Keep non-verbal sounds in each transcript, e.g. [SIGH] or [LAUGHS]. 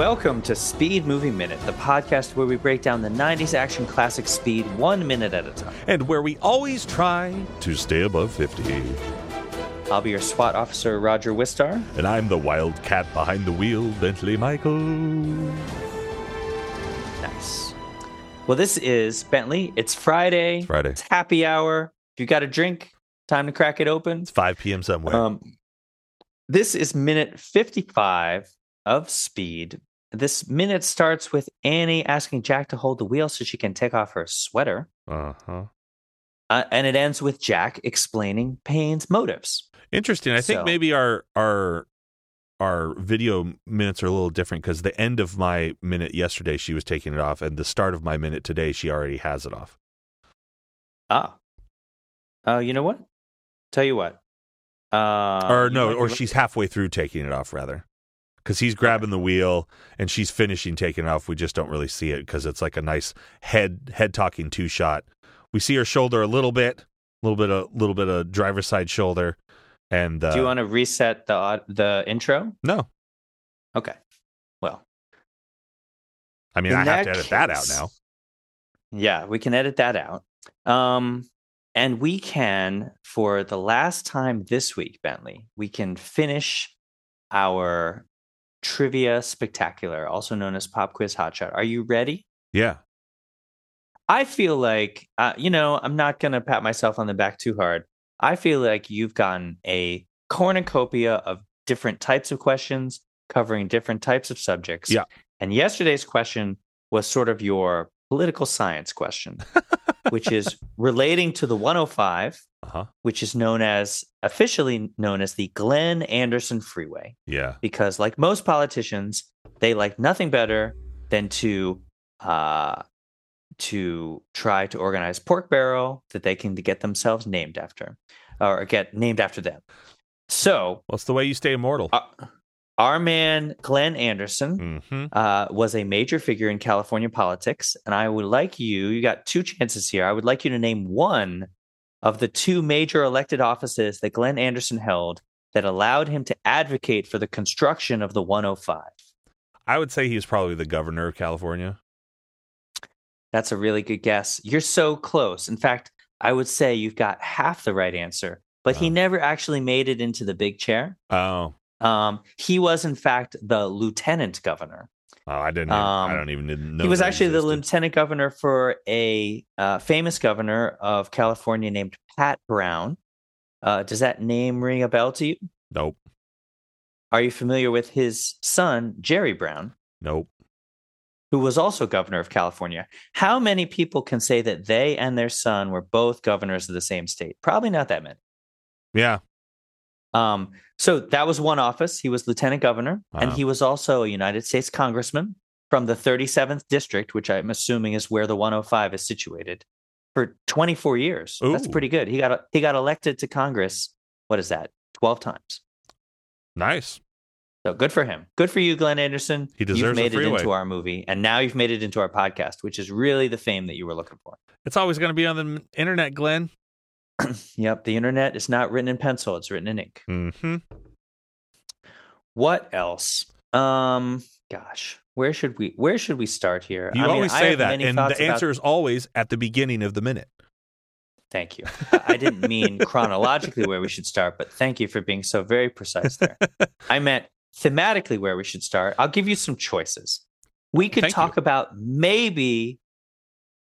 Welcome to Speed Movie Minute, the podcast where we break down the 90s action classic Speed one minute at a time. And where we always try to stay above 50. I'll be your SWAT officer, Roger Wistar. And I'm the wildcat behind the wheel, Bentley Michael. Nice. Well, this is Bentley. It's Friday. It's Friday. It's happy hour. If you got a drink, time to crack it open. It's 5 p.m. somewhere. Um, this is minute 55 of Speed. This minute starts with Annie asking Jack to hold the wheel so she can take off her sweater. uh-huh. Uh, and it ends with Jack explaining Payne's motives. Interesting. I think So- maybe our our our video minutes are a little different because the end of my minute yesterday she was taking it off, and the start of my minute today she already has it off. Ah. Uh, you know what? Tell you what. Uh, or no, or she's halfway through taking it off rather, because he's grabbing the wheel and she's finishing taking off. We just don't really see it because it's like a nice head head talking two shot. We see her shoulder a little bit, a little bit, a little bit of driver's side shoulder, and uh, Do you want to reset the au- the intro? no. Okay. Well, I mean, I have to that edit that out now. yeah, we can edit that out. Um, and we can, for the last time this week, Bentley, we can finish our trivia spectacular, also known as Pop Quiz Hotshot. Are you ready? Yeah, I feel like, uh, you know, I'm not going to pat myself on the back too hard. I feel like you've gotten a cornucopia of different types of questions covering different types of subjects. Yeah. And yesterday's question was sort of your political science question, [LAUGHS] which is relating to the 105, uh huh, which is known as officially known as the Glenn Anderson Freeway. Yeah, because like most politicians they like nothing better than to uh to try to organize pork barrel that they can get themselves named after or get named after them. So Well, the way you stay immortal. uh, our man glenn anderson hmm uh, was a major figure in California politics, and I would like you. You got two chances here. I would like you to name one of the two major elected offices that Glenn Anderson held that allowed him to advocate for the construction of the 105. I would say he was probably the governor of California. That's a really good guess. You're so close. In fact, I would say you've got half the right answer, but he never actually made it into the big chair. Oh, Um, he was, in fact, the lieutenant governor. oh, I didn't. even- I Um, don't even know he was actually the lieutenant governor for a uh, famous governor of California named Pat Brown. Uh, does that name ring a bell to you? Nope, Are you familiar with his son, Jerry Brown, nope. who was also governor of California? How many people can say that they and their son were both governors of the same state? Probably not that many. Yeah, Um, so that was one office. He was lieutenant governor, and he was also a United States congressman from the 37th district, which I'm assuming is where the 105 is situated, for 24 years. That's pretty good. He got he got elected to Congress. What is that? 12 times. nice. So good for him. Good for you, Glenn Anderson. He deserves You've made it into our movie, and now you've made it into our podcast, which is really the fame that you were looking for. It's always going to be on the internet, Glenn. [CLEARS THROAT] Yep, the internet is not written in pencil; it's written in ink. hmm What else? Um, gosh, where should we where should we start here? You I mean, always say that, and the about- answer is always at the beginning of the minute. Thank you. [LAUGHS] I didn't mean chronologically where we should start, but thank you for being so very precise there. [LAUGHS] I meant thematically where we should start. I'll give you some choices. We could Thank talk about maybe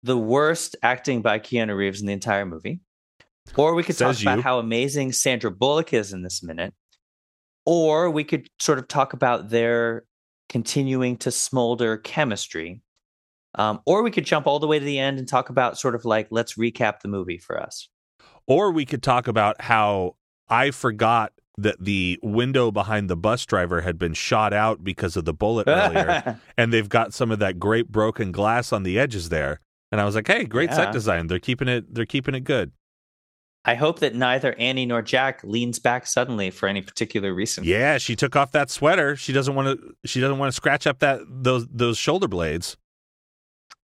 the worst acting by Keanu Reeves in the entire movie, or we could Says talk about you. how amazing Sandra Bullock is in this minute, or we could sort of talk about their continuing to smolder chemistry. Um, or we could jump all the way to the end and talk about sort of like let's recap the movie for us. Or we could talk about how I forgot that the window behind the bus driver had been shot out because of the bullet earlier, [LAUGHS] and they've got some of that great broken glass on the edges there. And I was like, "Hey, great Yeah. set design. They're keeping it. They're keeping it good." I hope that neither Annie nor Jack leans back suddenly for any particular reason. Yeah, she took off that sweater. She doesn't want to. She doesn't want to scratch up that those those shoulder blades.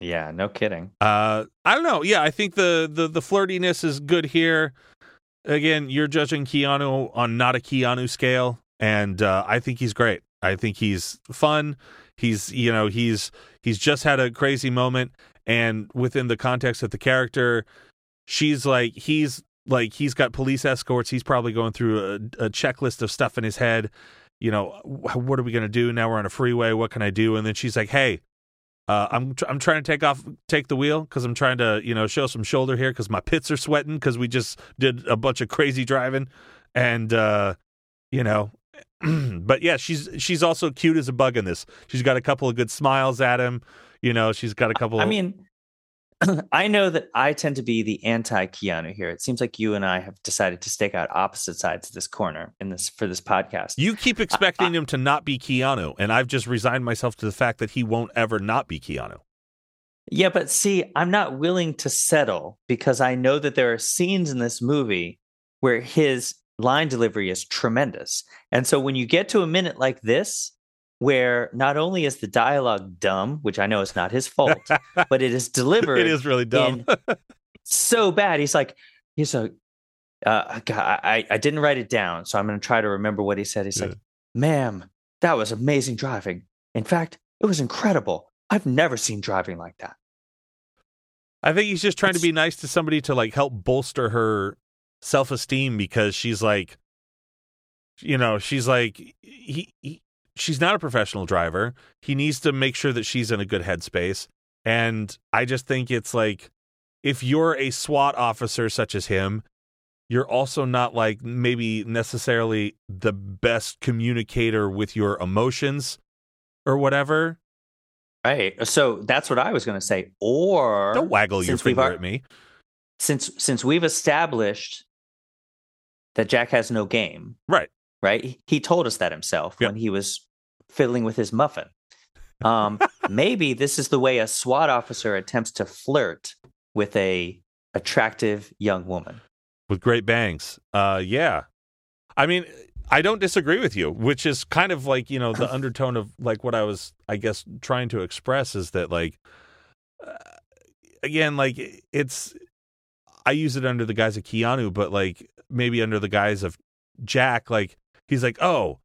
Yeah, no kidding. Uh, I don't know. Yeah, I think the the the flirtiness is good here. Again, you're judging Keanu on not a Keanu scale, and uh, I think he's great. I think he's fun. He's you know he's he's just had a crazy moment, and within the context of the character, she's like he's like he's got police escorts. He's probably going through a, a checklist of stuff in his head. You know, what are we going to do now? We're on a freeway. What can I do? And then she's like, "Hey, uh, I'm tr- I'm trying to take off take the wheel because I'm trying to you know show some shoulder here because my pits are sweating because we just did a bunch of crazy driving, and uh, you know, [CLEARS THROAT] but yeah, she's she's also cute as a bug in this. She's got a couple of good smiles at him. You know, she's got a couple. I mean, [CLEARS THROAT] I know that I tend to be the anti Keanu here. It seems like you and I have decided to stake out opposite sides of this corner in this for this podcast. You keep expecting I, I, him to not be Keanu, and I've just resigned myself to the fact that he won't ever not be Keanu. Yeah, but see, I'm not willing to settle because I know that there are scenes in this movie where his line delivery is tremendous. And so when you get to a minute like this, where not only is the dialogue dumb, which I know is not his fault, [LAUGHS] but it is delivered. it is really dumb. [LAUGHS] so bad. He's like, he's like, uh, God, I, I didn't write it down, so I'm going to try to remember what he said. He's yeah. like, ma'am, that was amazing driving. In fact, it was incredible. I've never seen driving like that. I think he's just trying it's, to be nice to somebody to like help bolster her self esteem because she's like, you know, she's like, he, he she's not a professional driver. He needs to make sure that she's in a good headspace. And I just think it's like if you're a SWAT officer such as him, you're also not like maybe necessarily the best communicator with your emotions or whatever. Right. So that's what I was going to say. Or don't waggle your finger at me. Since since we've established that Jack has no game, right? Right? He told us that himself yep. when he was fiddling with his muffin. Um, [LAUGHS] maybe this is the way a SWAT officer attempts to flirt with a attractive young woman with great bangs. Uh, yeah, I mean, I don't disagree with you, which is kind of like you know the [LAUGHS] undertone of like what I was, I guess, trying to express is that like, uh, again, like it's. I use it under the guise of Keanu, but like maybe under the guise of Jack, like he's like, oh,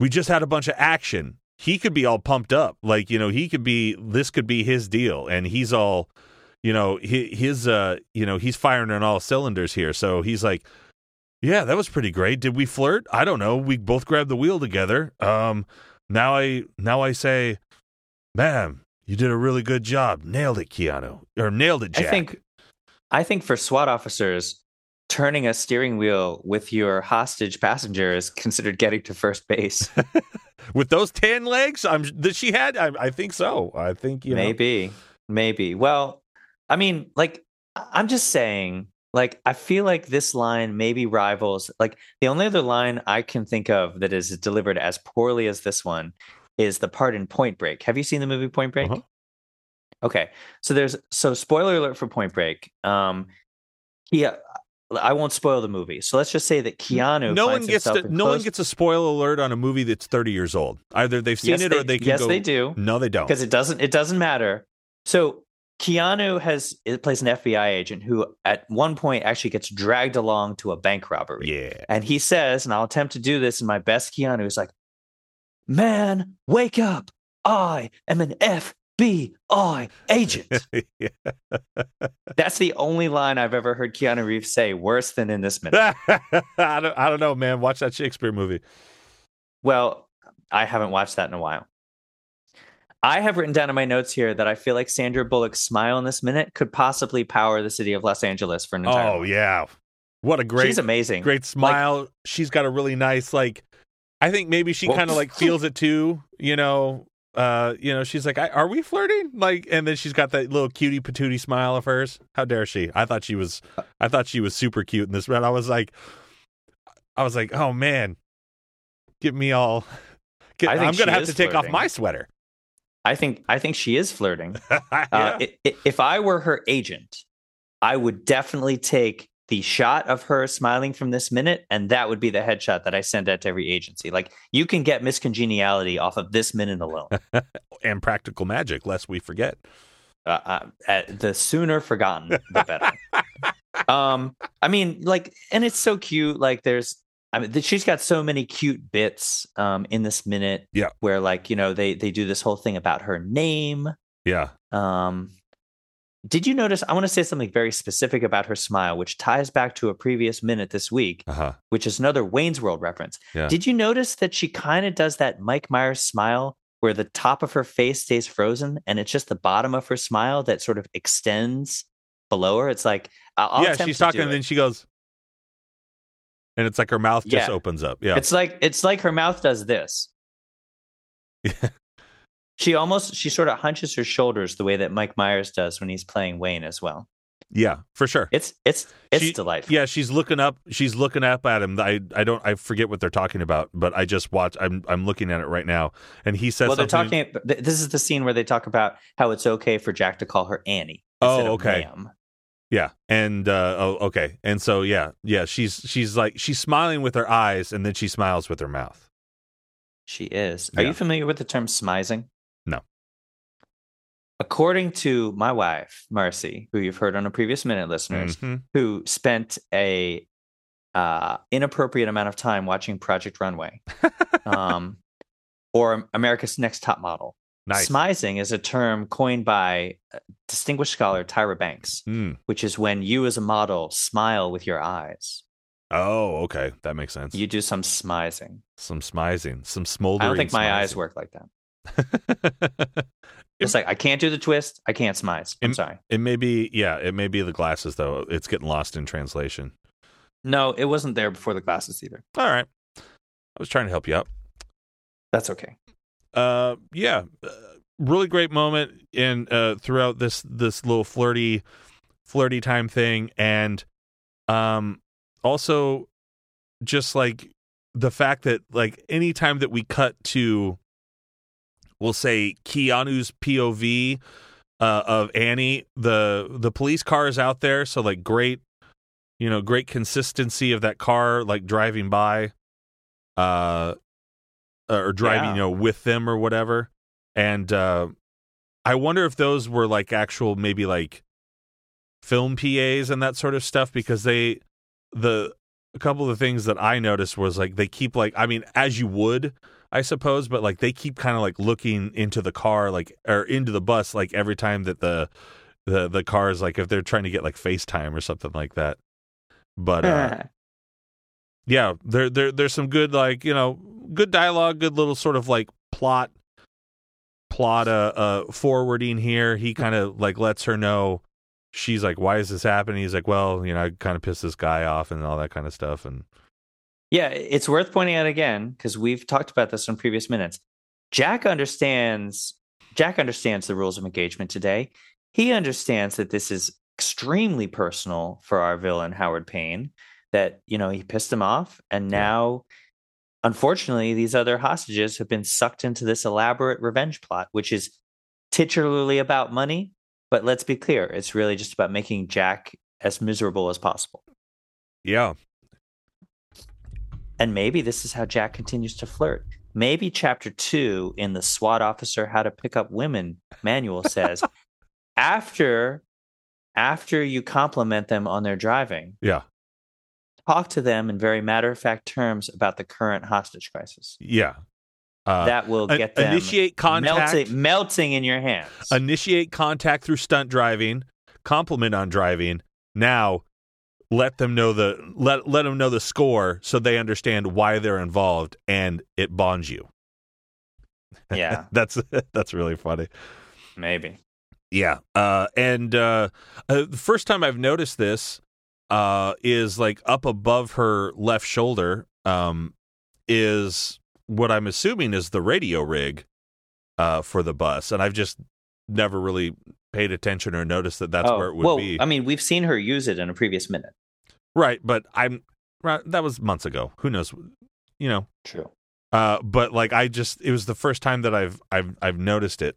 we just had a bunch of action. He could be all pumped up. Like, you know, he could be, this could be his deal. And he's all, you know, his, uh, you know, he's firing on all cylinders here. So he's like, yeah, that was pretty great. Did we flirt? I don't know. We both grabbed the wheel together. Um, now I, now I say, man, you did a really good job. Nailed it, Keanu. Or nailed it, Jack. I think, I think for SWAT officers, turning a steering wheel with your hostage passenger is considered getting to first base. [LAUGHS] with those tan legs, I'm that she had. I, I think so. I think you maybe, know. maybe. Well, I mean, like I'm just saying. Like I feel like this line maybe rivals. Like the only other line I can think of that is delivered as poorly as this one is the part in Point Break. Have you seen the movie Point Break? Uh-huh. Okay, so there's so spoiler alert for Point Break. Um, yeah, I won't spoil the movie. So let's just say that Keanu. No one gets to, no close... one gets a spoil alert on a movie that's thirty years old. Either they've seen yes, it they, or they can yes, go. they do. No, they don't because it doesn't. It doesn't matter. So Keanu has it plays an FBI agent who at one point actually gets dragged along to a bank robbery. Yeah, and he says, and I'll attempt to do this in my best Keanu. Is like, man, wake up! I am an F FBI agent. [LAUGHS] yeah. That's the only line I've ever heard Keanu Reeves say worse than in this minute. [LAUGHS] I, don't, I don't know, man. Watch that Shakespeare movie. Well, I haven't watched that in a while. I have written down in my notes here that I feel like Sandra Bullock's smile in this minute could possibly power the city of Los Angeles for an entire. Oh yeah, what a great! She's amazing. Great smile. Like, She's got a really nice like. I think maybe she kind of like [LAUGHS] feels it too. You know, uh, you know, she's like, "Are we flirting?" Like, and then she's got that little cutie patootie smile of hers. How dare she? I thought she was, I thought she was super cute in this. But I was like, I was like, oh man, get me all. Get, I'm gonna have to take off my sweater. I think I think she is flirting. [LAUGHS] yeah. uh, if I were her agent, I would definitely take the shot of her smiling from this minute, and that would be the headshot that I send out to every agency. Like you can get Miss Congeniality off of this minute alone, [LAUGHS] and practical magic, lest we forget. Uh, uh, the sooner forgotten, the better. [LAUGHS] um, I mean, like, and it's so cute. Like, there's I mean, she's got so many cute bits um, in this minute. Yeah. where like you know they they do this whole thing about her name. Yeah. Um, did you notice? I want to say something very specific about her smile, which ties back to a previous minute this week, Uh huh. which is another Wayne's World reference. Yeah. Did you notice that she kind of does that Mike Myers smile where the top of her face stays frozen and it's just the bottom of her smile that sort of extends below her? It's like, I'll I'll yeah, she's talking and it. then she goes, and it's like her mouth just Yeah. opens up. Yeah. It's like it's like her mouth does this. [LAUGHS] She almost she sort of hunches her shoulders the way that Mike Myers does when he's playing Wayne as well. yeah, for sure. It's it's it's She- delightful. Yeah, she's looking up. She's looking up at him. I I don't. I forget what they're talking about, but I just watch. I'm I'm looking at it right now, and he says well, they're talking. This is the scene where they talk about how it's okay for Jack to call her Annie. Oh, okay. ma'am. Yeah, and uh, oh, okay, and so yeah, yeah. She's she's like she's smiling with her eyes, and then she smiles with her mouth. She is. Are Yeah. you familiar with the term smizing? According to my wife, Marcy, who you've heard on a previous minute, listeners, Mhm. who spent a uh, inappropriate amount of time watching Project Runway, [LAUGHS] um, or America's Next Top Model. Nice. Smizing is a term coined by uh, distinguished scholar Tyra Banks, Mm. which is when you, as a model, smile with your eyes. Oh, okay, that makes sense. You do some smizing. some smizing, some smoldering. I don't think my eyes work like that. [LAUGHS] It's like I can't do the twist. I can't smize. I'm Im- sorry. it may be, yeah, it may be the glasses though. It's getting lost in translation. No, it wasn't there before the glasses either. All right, I was trying to help you out. That's okay. uh yeah uh, really great moment in uh throughout this this little flirty flirty time thing and um also just like the fact that like anytime that we cut to we'll say Keanu's POV uh, of Annie the the police car is out there so like great you know great consistency of that car like driving by uh or driving Yeah. you know with them or whatever and uh i wonder if those were like actual maybe like film PAs and that sort of stuff because they the a couple of the things that i noticed was like they keep like i mean as you would i suppose but like they keep kind of like looking into the car like or into the bus like every time that the the the car is like if they're trying to get like facetime or something like that but uh [LAUGHS] yeah, there there there's some good like you know good dialogue, good little sort of like plot plot uh uh forwarding here. He kind of like lets her know she's like, why is this happening? He's like, well, you know, I kind of pissed this guy off and all that kind of stuff. And yeah, it's worth pointing out again because we've talked about this in previous minutes. Jack understands. Jack understands the rules of engagement today. He understands that this is extremely personal for our villain Howard Payne. That you know he pissed him off, and Yeah. now, unfortunately, these other hostages have been sucked into this elaborate revenge plot, which is titularly about money. But let's be clear, it's really just about making Jack as miserable as possible. yeah, And maybe this is how Jack continues to flirt. Maybe chapter two in the SWAT officer how to pick up women manual says [LAUGHS] after after you compliment them on their driving, yeah, talk to them in very matter of fact terms about the current hostage crisis. yeah. Uh, that will get them initiate contact. melting, melting in your hands. initiate contact through stunt driving, compliment on driving. Now, let them know the let let them know the score so they understand why they're involved and it bonds you. [LAUGHS] yeah, that's [LAUGHS] that's really funny. maybe. Yeah. Uh, and uh, uh, the first time I've noticed this uh, is like up above her left shoulder um, is what I'm assuming is the radio rig uh, for the bus, and I've just never really paid attention or noticed that that's oh, where it would well, be. I mean, we've seen her use it in a previous minute. Right, but I'm right, that was months ago. Who knows? You know. True. Uh, but like I just it was the first time that I've I've I've noticed it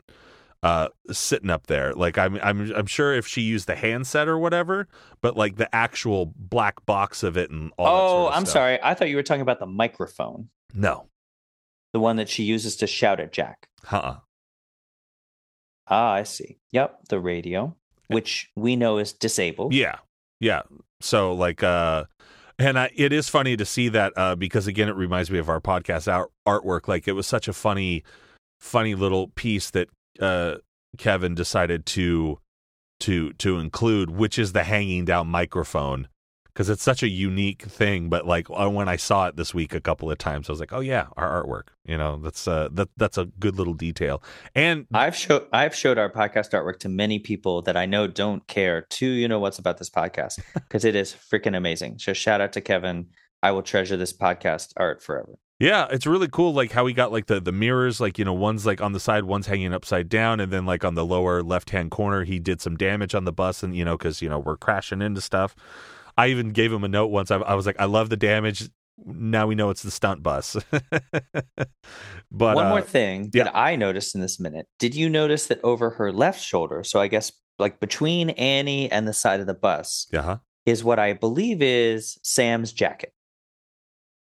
uh sitting up there. Like I'm I'm I'm sure if she used the handset or whatever, but like the actual black box of it and all that Oh, sort of I'm stuff. sorry. I thought you were talking about the microphone, No. the one that she uses to shout at Jack. huh-uh Ah, I see. Yep, the radio, which we know is disabled. Yeah. Yeah. So like uh And I, it is funny to see that uh, because again, it reminds me of our podcast art, artwork. Like it was such a funny, funny little piece that uh, Kevin decided to to to include, which is the hanging down microphone because it's such a unique thing. But like when I saw it this week a couple of times, I was like, oh yeah, our artwork. You know, that's uh, that that's a good little detail. And I've showed I've showed our podcast artwork to many people that I know don't care to you know what's about this podcast [LAUGHS] because it is freaking amazing. So shout out to Kevin. I will treasure this podcast art forever. Yeah, it's really cool. Like how he got like the the mirrors, like you know, one's like on the side, one's hanging upside down, and then like on the lower left hand corner, he did some damage on the bus, and you know, because you know we're crashing into stuff. I even gave him a note once. I, I was like, I love the damage. Now we know it's the stunt bus. [LAUGHS] but one uh, more thing yeah. that I noticed in this minute. Did you notice that over her left shoulder, so I guess like between Annie and the side of the bus, uh-huh. is what I believe is Sam's jacket.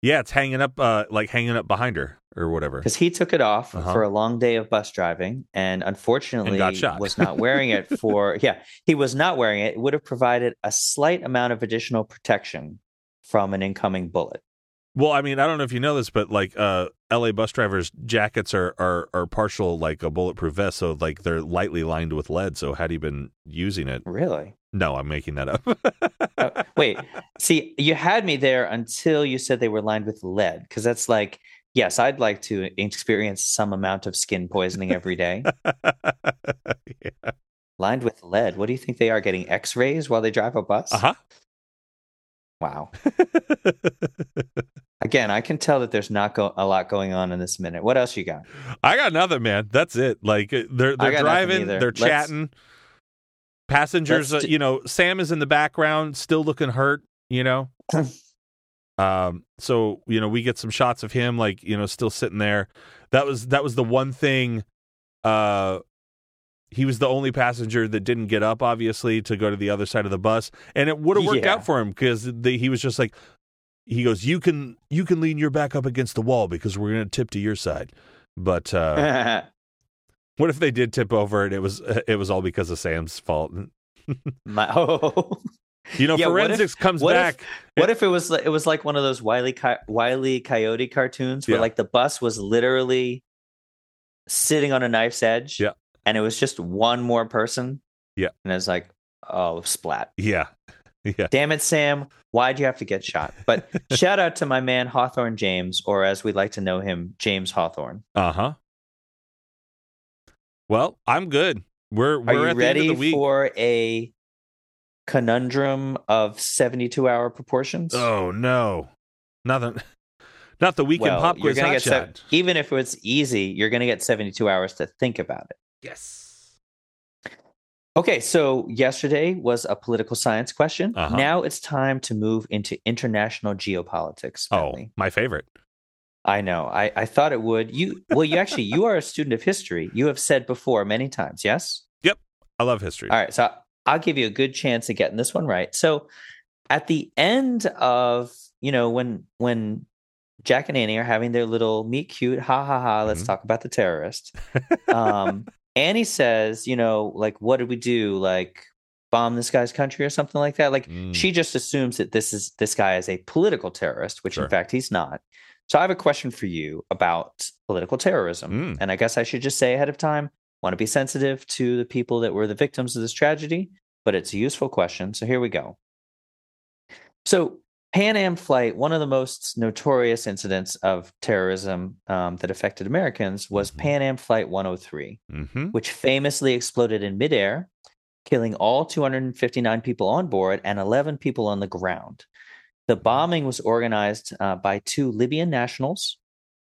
Yeah, it's hanging up, uh, like hanging up behind her or whatever. Because he took it off Uh-huh. for a long day of bus driving, and unfortunately shot. was not wearing it [LAUGHS] for. yeah, he was not wearing it. It would have provided a slight amount of additional protection from an incoming bullet. Well, I mean, I don't know if you know this, but like uh LA bus drivers' jackets are are are partial like a bulletproof vest, so like they're lightly lined with lead. So had he been using it, Really? No, I'm making that up. Uh, [LAUGHS] wait, see, you had me there until you said they were lined with lead, because that's like, yes, I'd like to experience some amount of skin poisoning every day. [LAUGHS] yeah. lined with lead. What do you think they are getting X-rays while they drive a bus? Uh huh. Wow. [LAUGHS] Again, I can tell that there's not go- a lot going on in this minute. What else you got? I got nothing, man. That's it. Like uh, they're they're driving, they're Let's- chatting. Passengers, uh, you know, Sam is in the background, still looking hurt. You know, [LAUGHS] um. So you know, we get some shots of him, like you know, still sitting there. That was that was the one thing. Uh, he was the only passenger that didn't get up, obviously, to go to the other side of the bus, and it would have worked Yeah. out for him because he was just like, he goes, "You can you can lean your back up against the wall because we're going to tip to your side." But uh, [LAUGHS] what if they did tip over and it was it was all because of Sam's fault? My, [LAUGHS] oh, You know, Yeah, what if- forensics comes what if- back. what if it was like, it was like one of those Wiley Coy- Wiley Coyote cartoons where Yeah. like the bus was literally sitting on a knife's edge, Yeah. and it was just one more person, Yeah. and it's like, oh, splat. yeah, [LAUGHS] yeah. Damn it, Sam. Why'd you have to get shot? But [LAUGHS] shout out to my man Hawthorne James, or as we'd like to know him, James Hawthorne. Uh huh. Well, I'm good. We're Are we're you at the ready end of the week. for a conundrum of 72 hour proportions? oh no, nothing. Not the [LAUGHS] weekend well, pop you're quiz gonna hot get sev- shot. even if it's easy, you're going to get 72 hours to think about it. Yes. Okay, so yesterday was a political science question. Uh-huh. Now it's time to move into international geopolitics. Oh, my favorite. I know. I, I thought it would. You well, you actually you are a student of history. You have said before many times, yes? Yep. I love history. All right, so I'll give you a good chance of getting this one right. So at the end of, you know, when when Jack and Annie are having their little meet cute, ha ha ha, let's Mhm. talk about the terrorist. [LAUGHS] Um Annie says, you know, like what did we do? Like bomb this guy's country or something like that. Like Mm. she just assumes that this is this guy is a political terrorist, which Sure. in fact he's not. So I have a question for you about political terrorism. Mm. And I guess I should just say ahead of time, want to be sensitive to the people that were the victims of this tragedy, but it's a useful question. So here we go. So Pan Am flight, one of the most notorious incidents of terrorism um, that affected Americans was Mhm. Pan Am Flight 103 Mm-hmm. which famously exploded in midair, killing all 259 people on board and 11 people on the ground. The bombing was organized uh, by two Libyan nationals.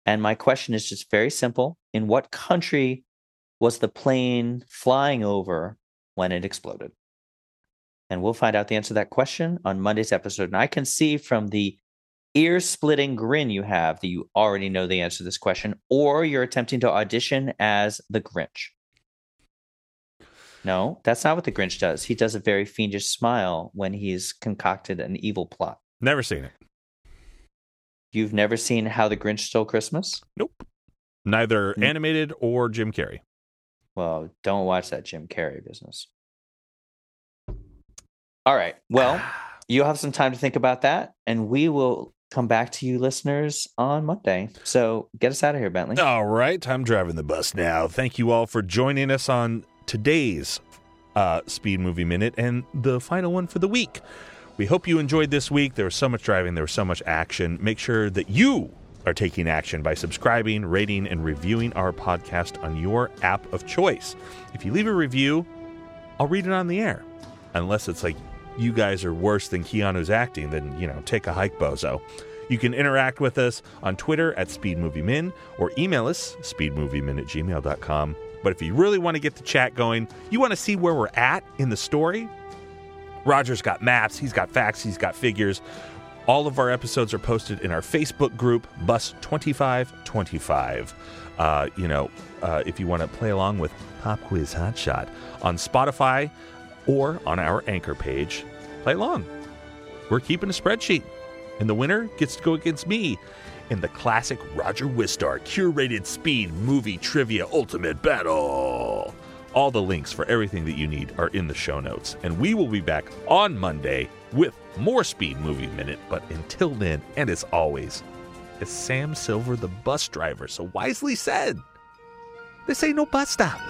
And my question is just very simple In what country was the plane flying over when it exploded? And we'll find out the answer to that question on Monday's episode. And I can see from the ear splitting grin you have that you already know the answer to this question, or you're attempting to audition as the Grinch. No, that's not what the Grinch does. He does a very fiendish smile when he's concocted an evil plot. Never seen it. You've never seen How the Grinch Stole Christmas? Nope. Neither Mm. animated or Jim Carrey. Well, don't watch that Jim Carrey business. All right. Well, [SIGHS] you'll have some time to think about that, and we will come back to you listeners on Monday. So get us out of here, Bentley. All right, I'm driving the bus now. Thank you all for joining us on today's uh, Speed Movie Minute and the final one for the week. We hope you enjoyed this week. There was so much driving, there was so much action. Make sure that you are taking action by subscribing, rating, and reviewing our podcast on your app of choice. If you leave a review, I'll read it on the air. Unless it's like you guys are worse than Keanu's acting, then, you know, take a hike, bozo. You can interact with us on Twitter at SpeedMovieMin or email us, speedmoviemin at gmail.com. But if you really want to get the chat going, you want to see where we're at in the story, Roger's got maps, he's got facts, he's got figures. All of our episodes are posted in our Facebook group, Bus 2525. Uh, you know, uh, if you want to play along with Pop Quiz Hotshot on Spotify or on our anchor page, play along. We're keeping a spreadsheet, and the winner gets to go against me in the classic Roger Wistar curated speed movie trivia ultimate battle. All the links for everything that you need are in the show notes, and we will be back on Monday with more Speed Movie Minute. But until then, and as always, as Sam Silver, the bus driver, so wisely said, this ain't no bus stop.